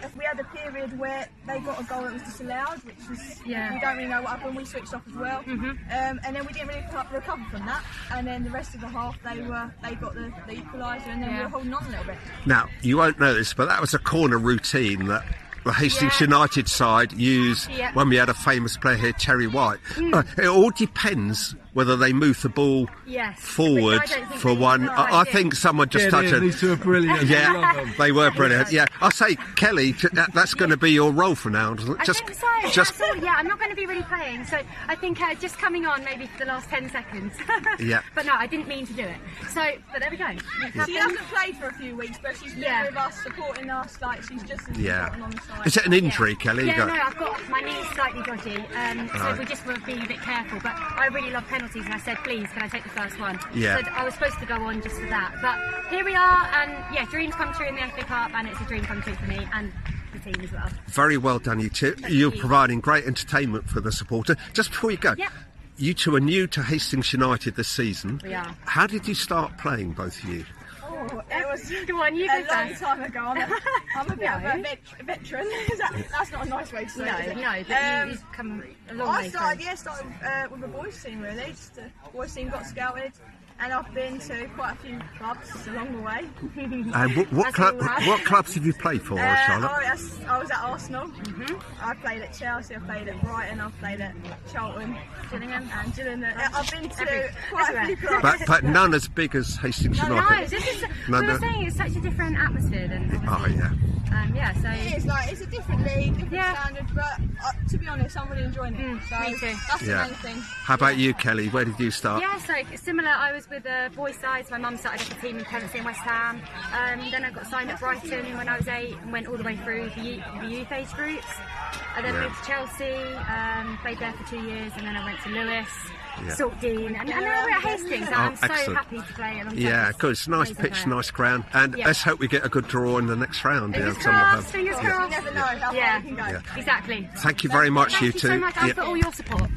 if we had a period where they got a goal that was disallowed, which was Yeah. we don't really know what happened. We switched off as well, Mm-hmm. um, and then we didn't really recover from that. And then the rest of the half, they were they got the, the equaliser, and then we were holding on a little bit. Now, you won't know this, but that was a corner routine that the Hastings Yeah. United side used Yeah. when we had a famous player here, Terry White. Uh, it all depends whether they move the ball Yes. forward Which I don't think for one. quite I, I think someone just Get touched it. These two are brilliant. Yeah. They were brilliant. Yeah, I say, Kellie, that, that's going to be your role for now. I Just, think so. just That's all. Yeah, I'm not going to be really playing, so I think uh, just coming on maybe for the last ten seconds. Yeah. But no, I didn't mean to do it. So, but there we go. It She hasn't played for a few weeks, but she's been Yeah. with us, supporting us. Like she's just as yeah. important on the side. Is it an injury, Kellie? Yeah, got- no, I've got my knee's slightly dodgy, um, so Right. we just were be a bit careful. But I really love penalties, and I said, please, can I take the first one? Yeah. So I was supposed to go on just for that, but here we are, and yeah, dreams come true in the FA Cup, and it's a dream come true for me and the team as well. Very well done, you two. You're you. providing great entertainment for the supporter. Just before you go, Yeah. you two are new to Hastings United this season. We are. How did you start playing, both of you? Oh, it was Go on, you a long first. time ago. I'm a, I'm a bit of a vet, veteran. That, that's not a nice way to say No, it? no, but Um, you've come a long I way. started, from- yeah, started uh, with a boys team really. Just a boys team got scouted, and I've been to quite a few clubs along the way. And what, what, club, what clubs have you played for, Uh, Charlotte? I, was- I was at Arsenal. I played at Chelsea. I played at Brighton. I played at Charlton, Gillingham, and Gillingham. Uh, I've been to Every- quite a few clubs. But, but none as big as Hastings No, United. this is. No, we were no. saying it's such a different atmosphere than. Oh, yeah. Um, yeah. So. It is like it's a different league, different Yeah. standard, but uh, to be honest, I'm really enjoying it. Mm, so me too. That's the main thing. How about you, Kellie? Where did you start? Yeah, so similar. I was with the boys' sides. My mum started up a team in Pevensey and Westham. Um, then I got signed at Brighton when I was eight and went all the way through the youth, the youth age groups. I then Yeah. moved to Chelsea, um, played there for two years, and then I went to Lewes, Yeah. Saltdean, and, and now we're at Hastings. Oh, I'm so happy to play alongside Yeah, this good. It's a nice pitch, player. nice ground. And Yeah. let's hope we get a good draw in the next round. Fingers yeah, crossed, fingers You crossed. never know how Yeah. you can. Yeah. Exactly. Thank you very much, Thank you you two. so much Yeah. for all your support.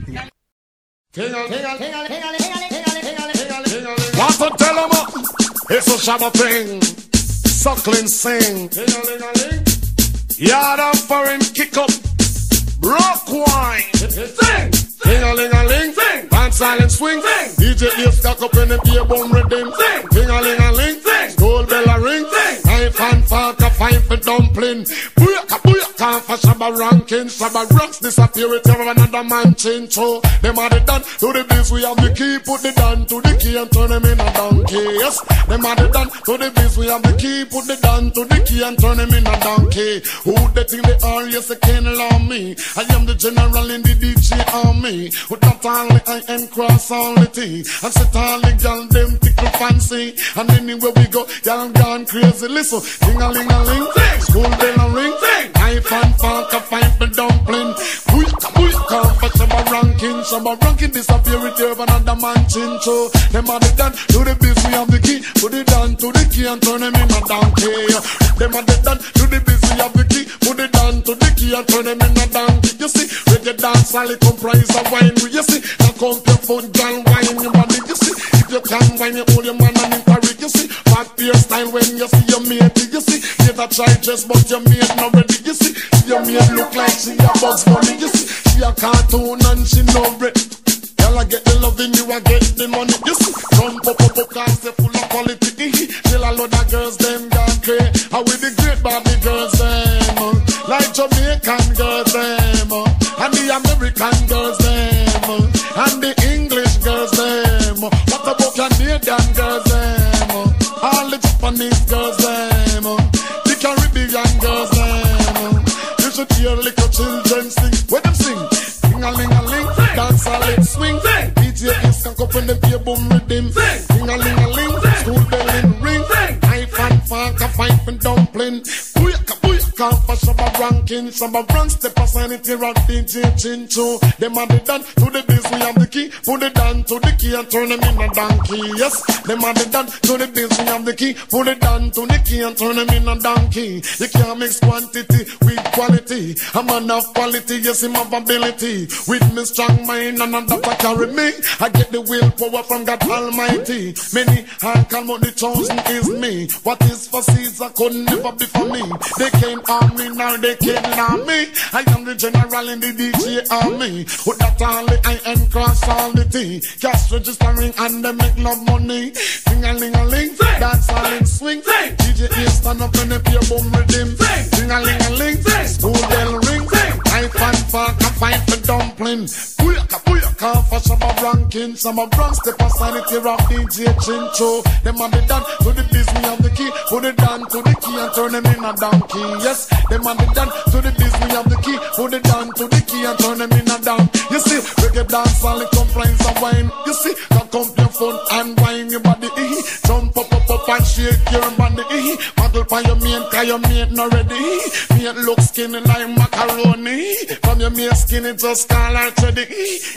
Want to tell 'em uh, it's a shabba thing. Suckling sing. Yard and foreign kick up. Broke wine. Sing. Ting a ling a ling. Sing. Band silent swing. Sing. DJ ear stuck up in the beer bum rhythm. Sing. Ting a ling a ling. Sing. Gold bell a ring. Sing. Knife and fork a fine for dumpling. Booyaka booyaka for shabba ranking. Shabba rocks disappear with another man change. So them are the done to the biz. We have the key. Put the down to the key and turn them in a donkey. Yes. Them are the done to the biz. We have the key. Put the down to the key and turn them in a donkey. Who they think they are? Yes, they can't allow me. I am the general in the DJ army. With that only I am cross all the T. And set all the gal them tickle fancy. And anywhere we go, y'all gone crazy. Listen, ding a ling a ling, school bell a ring, knife and fork a fight for dumpling. Booyaka booyaka for shabba ranking. Shabba ranking disappear with you another man chin. So them are the done to the biz. We have the key. Put it down to the key and turn them in a donkey. Them are the done to the biz. We have the key. Put it down to the key and turn them in a donkey. You see, reggae dance all it comprise of wine. You see, now come your foot, girl, wine your body. You see, if you can wine, you hold your man back your style when you see your mate. You see, a try dress, but your mate not ready. You see, your mate look like she a Bugs Bunny. You see, she a cartoon and she no bread. Girl, I get the loving, you I get the money. You see, run pop up up cars, they full of quality. Till a lot of girls, them gone crazy. How with the great Barbie girls, them like Jamaican girls, them children sing. When them sing, sing a ling a ling, dance a lit swing. DJ is can up in the beer boom rhythm. Sing ranking. Some of run step aside it here at DJ Chincho. Them are the done to the biz, we have the key. Put it down to the key and turn them in a donkey. Yes, them are the done to the biz, we have the key. Put it down to the key and turn them in a donkey. You can't mix quantity with quality. I'm enough quality, yes, him have ability. With me strong mind and that carry me. I get the willpower from God Almighty. Many hard call, but the chosen is me. What is for Caesar could never be for me. They can't now they can't harm me. I am the general in the DJ army. With that all the I and cross all the T. Cash registering and they make love money. Ding a ling a ling, dance all in swing. DJ here stand up and play boom rhythm. Ding a ling a ling, school bell ring. I fan fuck, I fight for dumpling. Booyaka, booyaka, for some of ranking. Some of rank step aside it here off DJ Chincho. Them are the done to the me have the key. Put it down to the key and turn them in a donkey. Yes, them are the done to the biz, me have the key. Put it down to the key and turn them in a down. You see, reggae dance all it complains of wine. You see, cock up your phone and wine your body. Eh. Jump up, up, up and shake your body. Eh. Model for your mate, cause your mate not ready. Mate look skinny like macaroni. From your mate skinny just call her ready.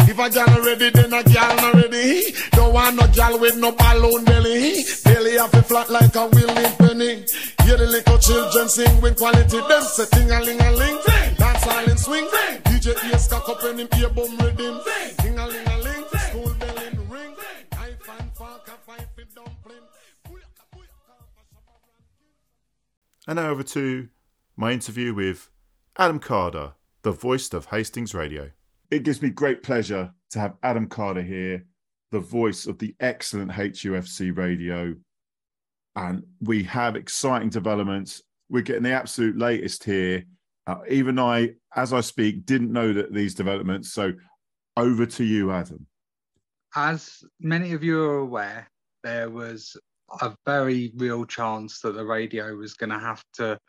If a gal ready, then a gal not ready. Don't want no gal with no balloon belly. Belly have a flat like a willing penny. Hear the little children sing with quality. Them say ting a ling a ling. Dance all in swing. DJ ears cock up and him ear bum rhythm. Ting a ling a ling. School bell in ring. I fan fuck a fight for dumpling. Booyaka, booyaka, for some of ranking. And now over to my interview with Adam Carder, the voice of Hastings Radio. It gives me great pleasure to have Adam Carder here, the voice of the excellent HUFC radio. And we have exciting developments. We're getting the absolute latest here. Uh, even I, as I speak, didn't know that these developments. So over to you, Adam. as many of you are aware, there was a very real chance that the radio was going to have to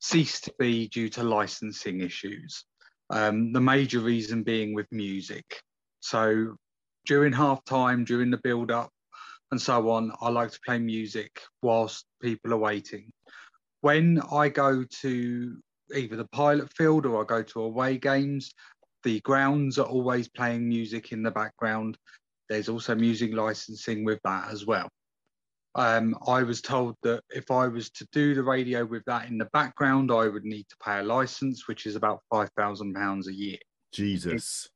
cease to be due to licensing issues. Um, the major reason being with music. So during half time, during the build up, and so on, I like to play music whilst people are waiting. When I go to either the pilot field or I go to away games, the grounds are always playing music in the background. There's also music licensing with that as well. Um, I was told that if I was to do the radio with that in the background, I would need to pay a license, which is about five thousand pounds a year. Jesus.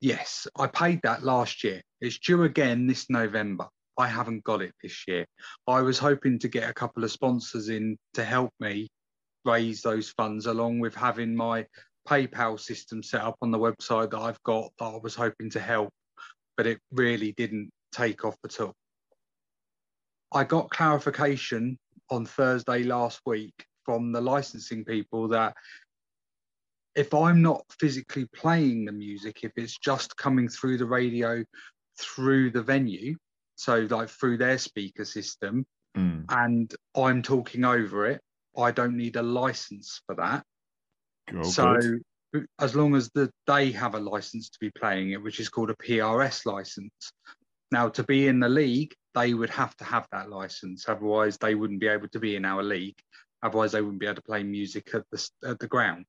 Yes, I paid that last year. It's due again this November. I haven't got it this year. I was hoping to get a couple of sponsors in to help me raise those funds, along with having my PayPal system set up on the website that I've got that I was hoping to help, but it really didn't take off at all. I got clarification on Thursday last week from the licensing people that if I'm not physically playing the music, if it's just coming through the radio through the venue, so like through their speaker system, Mm. and I'm talking over it, I don't need a license for that. Oh, so good. as long as the, they have a license to be playing it, which is called a PRS license. Now, to be in the league, they would have to have that license. Otherwise, they wouldn't be able to be in our league. Otherwise, they wouldn't be able to play music at the at the ground.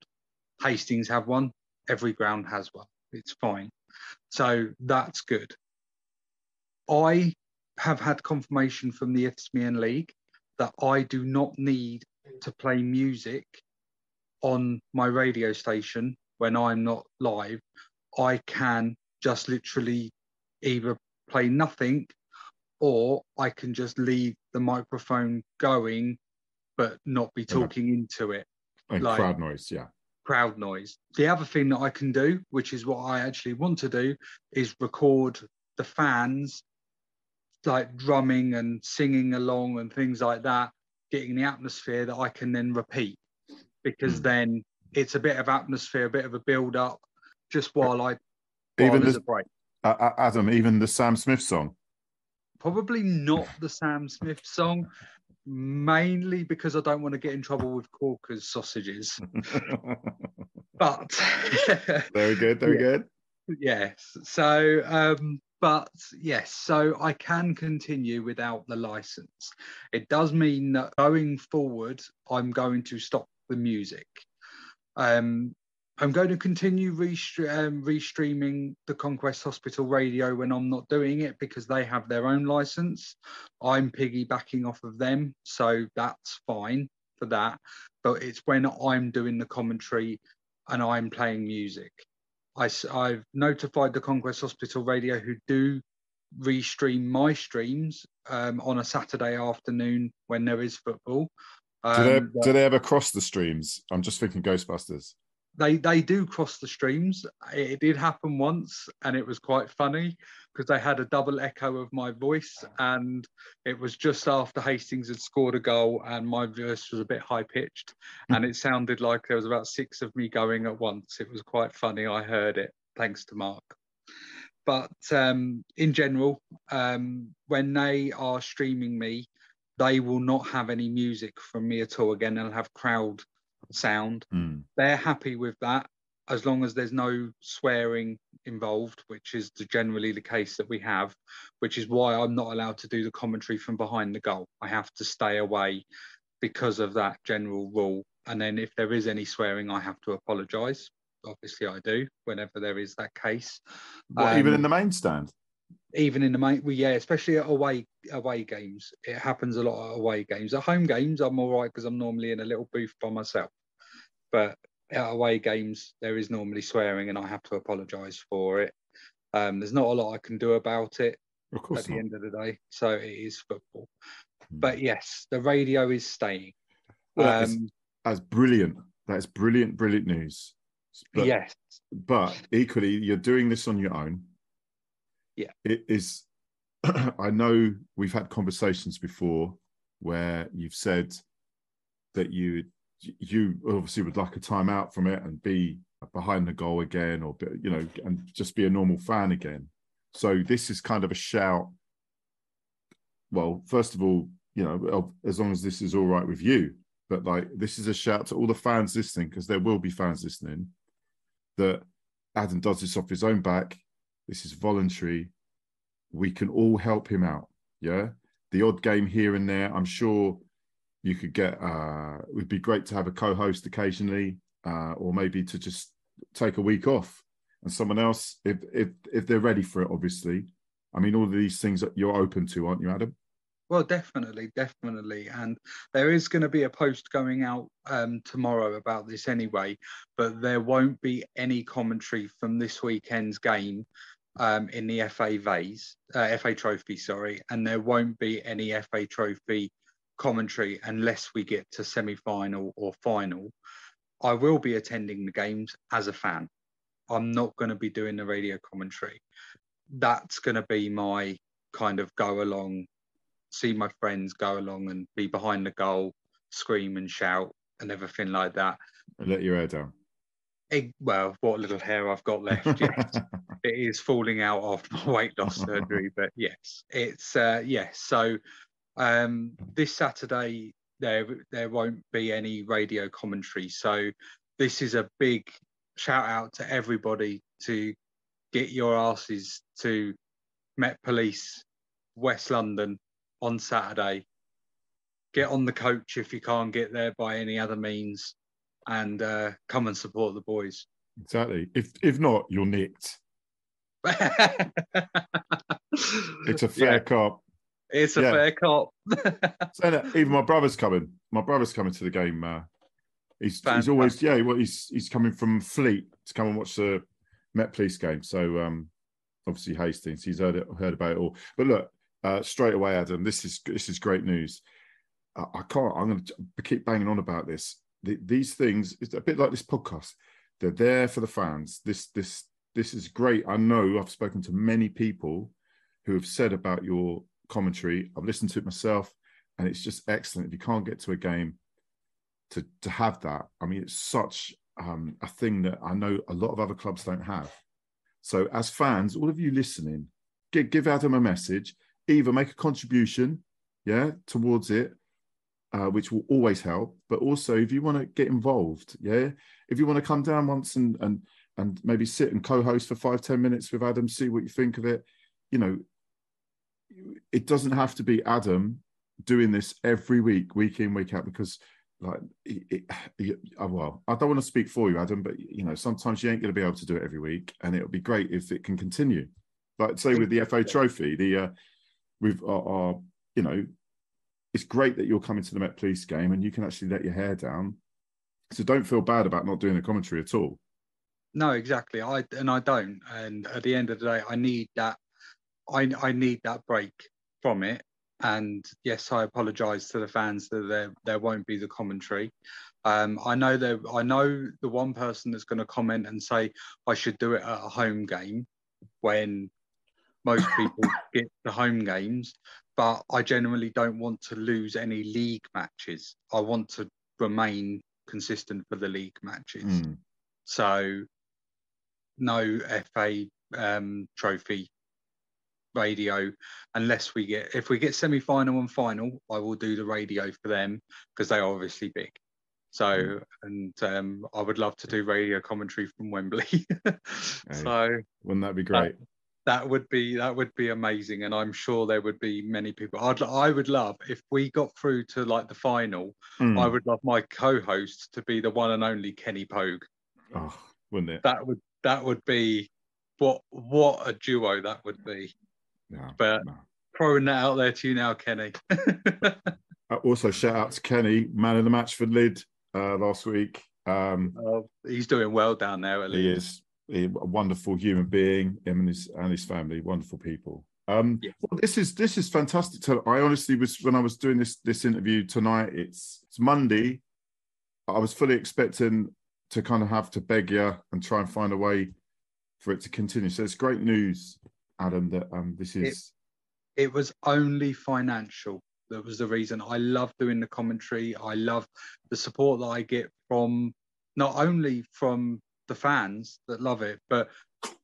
Hastings have one. Every ground has one. It's fine. So that's good. I have had confirmation from the Isthmian League that I do not need to play music on my radio station when I'm not live. I can just literally either play nothing or I can just leave the microphone going but not be talking into it And like- crowd noise, yeah. crowd noise. The other thing that I can do, which is what I actually want to do, is record the fans like drumming and singing along and things like that, getting the atmosphere that I can then repeat because Mm. then it's a bit of atmosphere, a bit of a build up just while I while Even there's the- a break. Uh, Adam, even the Sam Smith song. Probably not the Sam Smith song, mainly because I don't want to get in trouble with Corker's sausages. But very good, very Yeah. good. yes so um but yes so i can continue without the license it does mean that going forward i'm going to stop the music Um, I'm going to continue restre- um, restreaming the Conquest Hospital radio when I'm not doing it because they have their own license. I'm piggybacking off of them, so that's fine for that. But it's when I'm doing the commentary and I'm playing music. I, have notified the Conquest Hospital radio who do restream my streams um, on a Saturday afternoon when there is football. do they Um, do they ever cross the streams? I'm just thinking Ghostbusters. They they do cross the streams. It, did happen once, and it was quite funny because they had a double echo of my voice, and it was just after Hastings had scored a goal, and my voice was a bit high pitched, and it sounded like there was about six of me going at once. It was quite funny. I heard it, thanks to Mark. But um, in general, um, when they are streaming me, they will not have any music from me at all. Again, they'll have crowd sound Hmm. they're happy with that as long as there's no swearing involved, which is the, generally the case that we have, which is why I'm not allowed to do the commentary from behind the goal. I have to stay away because of that general rule. And then if there is any swearing, I have to apologise. Obviously, I do whenever there is that case. What, even Um, in the main stand? Even in the main, well, yeah, especially at away away games, it happens a lot at away games. At home games, I'm all right because I'm normally in a little booth by myself. But at away games, there is normally swearing, and I have to apologise for it. Um, there's not a lot I can do about it Of at course the not. end of the day. So it is football. Hmm. But yes, the radio is staying. Well, is- Um, That's brilliant. That's brilliant, brilliant news. But, yes, but equally, you're doing this on your own. Yeah. It is. I know we've had conversations before where you've said that you you obviously would like a timeout from it and be behind the goal again, or you know, and just be a normal fan again. So this is kind of a shout. Well, first of all, you know, as long as this is all right with you, but like this is a shout to all the fans listening because there will be fans listening that Adam does this off his own back. This is voluntary. We can all help him out. Yeah. The odd game here and there. I'm sure you could get, uh, it would be great to have a co host occasionally, uh, or maybe to just take a week off and someone else, if, if, if they're ready for it, obviously. I mean, all of these things that you're open to, aren't you, Adam? Well, definitely, definitely. And there is going to be a post going out um, tomorrow about this anyway, but there won't be any commentary from this weekend's game um, in the FA Vase, uh, FA Trophy, sorry, and there won't be any FA Trophy commentary unless we get to semi final or final. I will be attending the games as a fan. I'm not going to be doing the radio commentary. That's going to be my kind of go along see my friends go along and be behind the goal, scream and shout and everything like that. Let your hair down. Well, what little hair I've got left, yes, it is falling out after my weight loss surgery. But yes, it's uh, yes. So um, this Saturday there there won't be any radio commentary. So this is a big shout out to everybody to get your asses to Met Police West London on Saturday. Get on the coach if you can't get there by any other means, and uh, come and support the boys. Exactly. If if not, you're nicked. It's a fair Yeah, cop. it's a yeah. fair cop. That, even my brother's coming. My brother's coming to the game. Uh, he's he's always yeah. Well, he's he's coming from Fleet to come and watch the Met Police game. So um, obviously Hastings. He's heard it, heard about it all. But look, uh, straight away, Adam. This is this is great news. I, I can't. I'm going to keep banging on about this. The, these things. It's a bit like this podcast. They're there for the fans. This this this is great. I know I've spoken to many people who have said about your commentary. I've listened to it myself, and it's just excellent. If you can't get to a game, to to have that, I mean, it's such um, a thing that I know a lot of other clubs don't have. So, as fans, all of you listening, give, give Adam a message. Either make a contribution, yeah, towards it, uh, which will always help. But also, if you want to get involved, yeah, if you want to come down once and and and maybe sit and co-host for five ten minutes with Adam, see what you think of it. You know, it doesn't have to be Adam doing this every week, week in, week out, because like it, it, oh, well, I don't want to speak for you, Adam, but you know, sometimes you ain't going to be able to do it every week, and it'll be great if it can continue. Like say with the FA Trophy, the uh, with our, our, you know, it's great that you're coming to the Met Police game and you can actually let your hair down. So don't feel bad about not doing the commentary at all. No, exactly. I and I don't. And at the end of the day, I need that. I I need that break from it. And yes, I apologise to the fans that there there won't be the commentary. Um, I know there. I know the one person that's going to comment and say I should do it at a home game when most people get the home games. But I generally don't want to lose any league matches. I want to remain consistent for the league matches. Mm. So no FA um, trophy radio unless we get if we get semi final and final, I will do the radio for them because they are obviously big. So and um, I would love to do radio commentary from Wembley. so Wouldn't that be great? That would be that would be amazing, and I'm sure there would be many people. I'd I would love if we got through to like the final. Mm. I would love my co-host to be the one and only Kenny Pogue. Oh, wouldn't it? That would that would be what what a duo that would be. No, But no. throwing that out there to you now, Kenny. Uh, Also, shout out to Kenny, man of the match for Lydd uh, last week. Um, Oh, he's doing well down there at least. he is a wonderful human being, him and his and his family, wonderful people. Um, Yeah. well, this is this is fantastic. To, I honestly was when I was doing this this interview tonight. It's it's Monday. I was fully expecting to kind of have to beg you and try and find a way for it to continue. So it's great news, Adam, that um, this is It was only financial. That was the reason. I love doing the commentary. I love the support that I get from not only from the fans that love it, but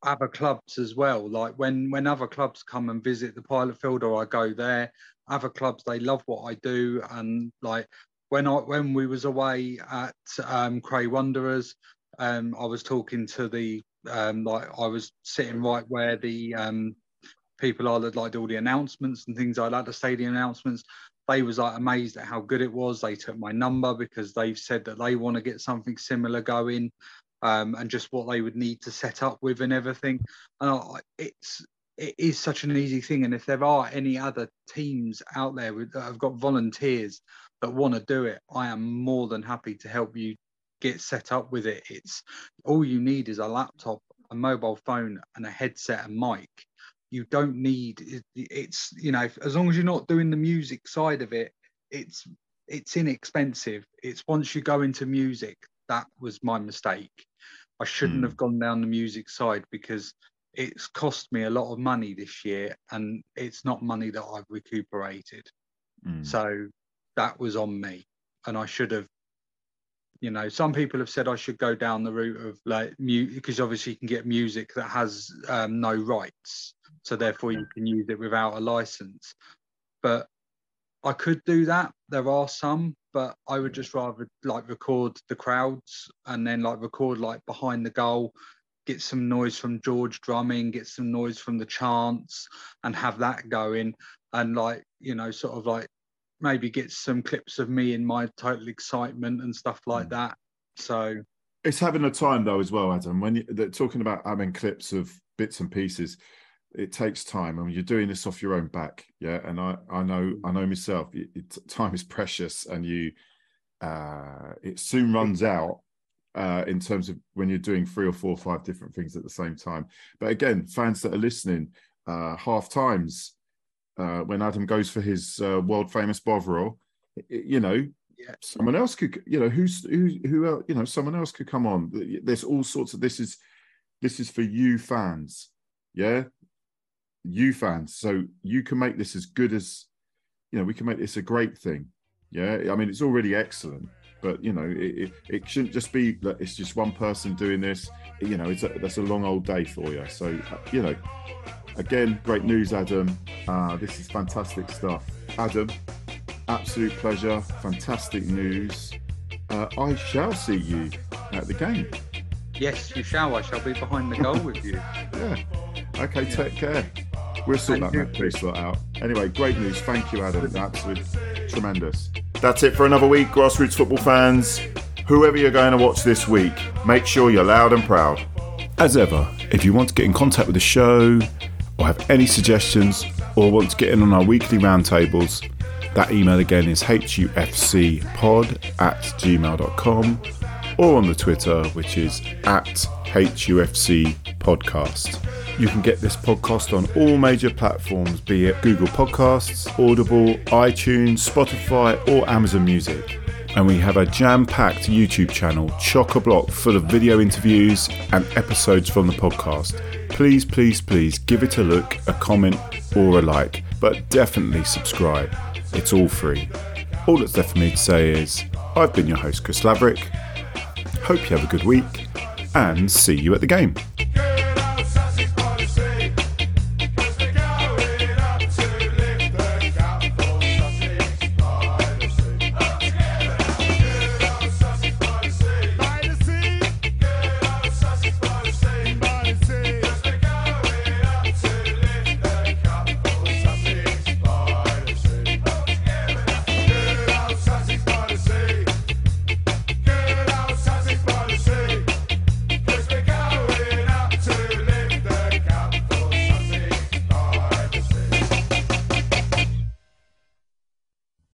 other clubs as well. Like when when other clubs come and visit the pilot field or I go there, other clubs they love what I do and like when I when we was away at um, Cray Wanderers, um, I was talking to the um, like I was sitting right where the um, people are that like do all the announcements and things like that, the stadium announcements. They was like amazed at how good it was. They took my number because they've said that they want to get something similar going, um, and just what they would need to set up with and everything. And it's it is such an easy thing. And if there are any other teams out there with, that have got volunteers that want to do it, I am more than happy to help you get set up with it. It's all you need is a laptop, a mobile phone, and a headset and mic. You don't need it, it's you know as long as you're not doing the music side of it, it's it's inexpensive. It's once you go into music that was my mistake. I shouldn't Hmm. have gone down the music side because it's cost me a lot of money this year and it's not money that I've recuperated. Mm. So that was on me. And I should have, you know, some people have said I should go down the route of like mute because obviously you can get music that has um, no rights. So therefore you can use it without a license. But I could do that. There are some, but I would just rather like record the crowds and then like record like behind the goal, get some noise from George drumming, get some noise from the chants, and have that going. And like, you know, sort of like maybe get some clips of me in my total excitement and stuff like hmm. that. So It's having a time though as well, Adam. When you, they're talking about having clips of bits and pieces, it takes time. I mean, you're doing this off your own back, yeah. And I, I know, I know myself. It, it- time is precious, and you, uh, it soon runs out. Uh, in terms of when you're doing three or four or five different things at the same time. But again, fans that are listening, uh, half times uh, when Adam goes for his uh, world famous Bovril, you know, Yeah. someone else could, you know, who's who, who, you know, someone else could come on. There's all sorts of. This is, this is for you fans, yeah, you fans. So you can make this as good as, you know, we can make this a great thing. Yeah, I mean, it's already excellent, but you know, it, it, it shouldn't just be that it's just one person doing this. You know, it's a, that's a long old day for you. So, uh, you know, again, great news, Adam. Uh, this is fantastic stuff, Adam. Absolute pleasure, fantastic news. Uh, I shall see you at the game. yes, you shall. I shall be behind the goal with you. Yeah. Okay, take care. We'll sort Thank that you. Met Police lot out. Anyway, great news. Thank you, Adam. Absolutely tremendous. That's it for another week, grassroots football fans. Whoever you're going to watch this week, make sure you're loud and proud. As ever, if you want to get in contact with the show, or have any suggestions, or want to get in on our weekly roundtables, that email again is hufcpod at gmail.com or on the Twitter, which is at HUFC Podcast. You can get this podcast on all major platforms, be it Google Podcasts, Audible, iTunes, Spotify, or Amazon Music. And we have a jam packed YouTube channel, chock a block, full of video interviews and episodes from the podcast. Please, please, please give it a look, a comment, or a like, but definitely subscribe. It's all free. All that's left for me to say is I've been your host, Chris Laverick. Hope you have a good week and see you at the game.